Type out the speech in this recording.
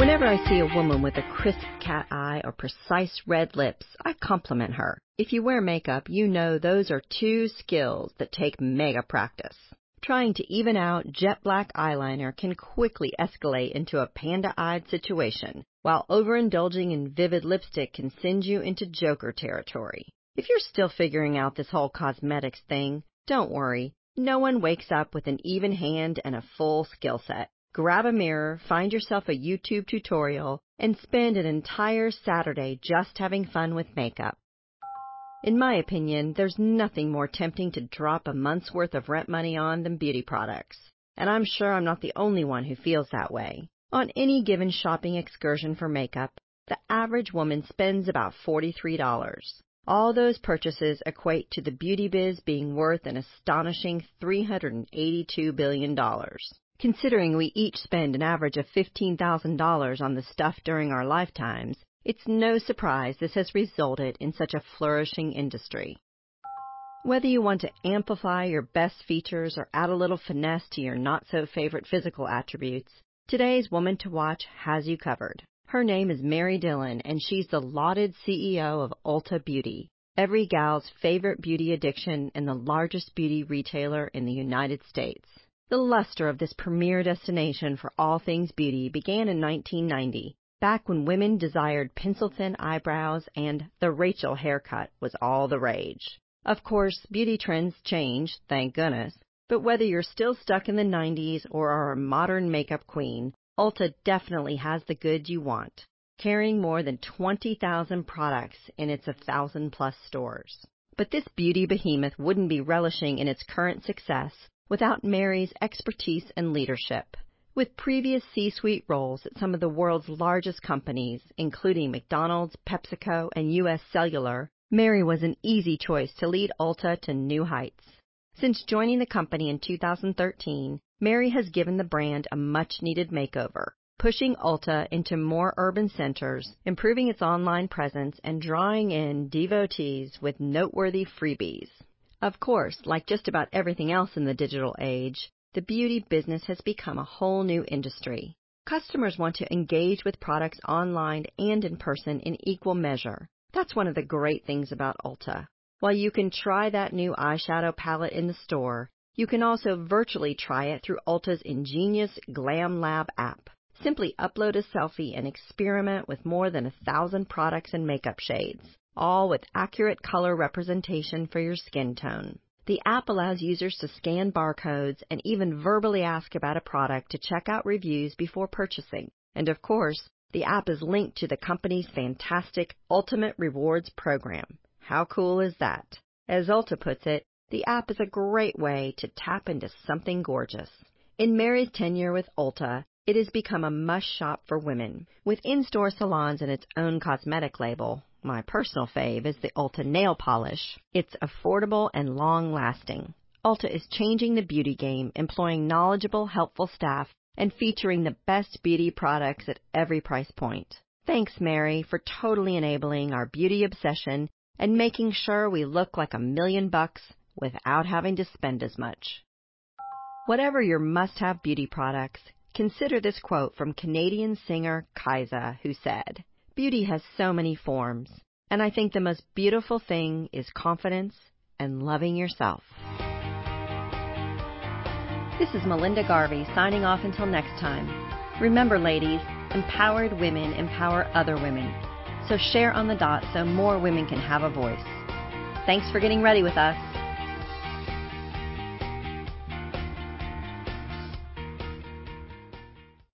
Whenever I see a woman with a crisp cat eye or precise red lips, I compliment her. If you wear makeup, you know those are two skills that take mega practice. Trying to even out jet black eyeliner can quickly escalate into a panda-eyed situation, while overindulging in vivid lipstick can send you into Joker territory. If you're still figuring out this whole cosmetics thing, don't worry. No one wakes up with an even hand and a full skill set. Grab a mirror, find yourself a YouTube tutorial, and spend an entire Saturday just having fun with makeup. In my opinion, there's nothing more tempting to drop a month's worth of rent money on than beauty products. And I'm sure I'm not the only one who feels that way. On any given shopping excursion for makeup, the average woman spends about $43. All those purchases equate to the beauty biz being worth an astonishing $382 billion. Considering we each spend an average of $15,000 on the stuff during our lifetimes, it's no surprise this has resulted in such a flourishing industry. Whether you want to amplify your best features or add a little finesse to your not so favorite physical attributes, today's woman to watch has you covered. Her name is Mary Dillon, and she's the lauded CEO of Ulta Beauty, every gal's favorite beauty addiction and the largest beauty retailer in the United States. The luster of this premier destination for all things beauty began in 1990, back when women desired pencil-thin eyebrows and the Rachel haircut was all the rage. Of course, beauty trends change, thank goodness, but whether you're still stuck in the 90s or are a modern makeup queen, Ulta definitely has the goods you want, carrying more than 20,000 products in its 1,000 plus stores. But this beauty behemoth wouldn't be relishing in its current success without Mary's expertise and leadership. With previous C-suite roles at some of the world's largest companies, including McDonald's, PepsiCo, and US Cellular, Mary was an easy choice to lead Ulta to new heights. Since joining the company in 2013, Mary has given the brand a much-needed makeover, pushing Ulta into more urban centers, improving its online presence, and drawing in devotees with noteworthy freebies. Of course, like just about everything else in the digital age, the beauty business has become a whole new industry. Customers want to engage with products online and in person in equal measure. That's one of the great things about Ulta. While you can try that new eyeshadow palette in the store, you can also virtually try it through Ulta's ingenious Glam Lab app. Simply upload a selfie and experiment with more than a thousand products and makeup shades all with accurate color representation for your skin tone. The app allows users to scan barcodes and even verbally ask about a product to check out reviews before purchasing. And of course, the app is linked to the company's fantastic Ultimate Rewards program. How cool is that? As Ulta puts it, the app is a great way to tap into something gorgeous. In Mary's tenure with Ulta, it has become a must shop for women. With in-store salons and its own cosmetic label, my personal fave is the Ulta nail polish. It's affordable and long lasting. Ulta is changing the beauty game, employing knowledgeable, helpful staff and featuring the best beauty products at every price point. Thanks, Mary, for totally enabling our beauty obsession and making sure we look like a million bucks without having to spend as much. Whatever your must-have beauty products, consider this quote from Canadian singer Kiesza, who said, Beauty has so many forms, and I think the most beautiful thing is confidence and loving yourself. This is Melinda Garvey signing off until next time. Remember, ladies, empowered women empower other women. So share on the dot so more women can have a voice. Thanks for getting ready with us.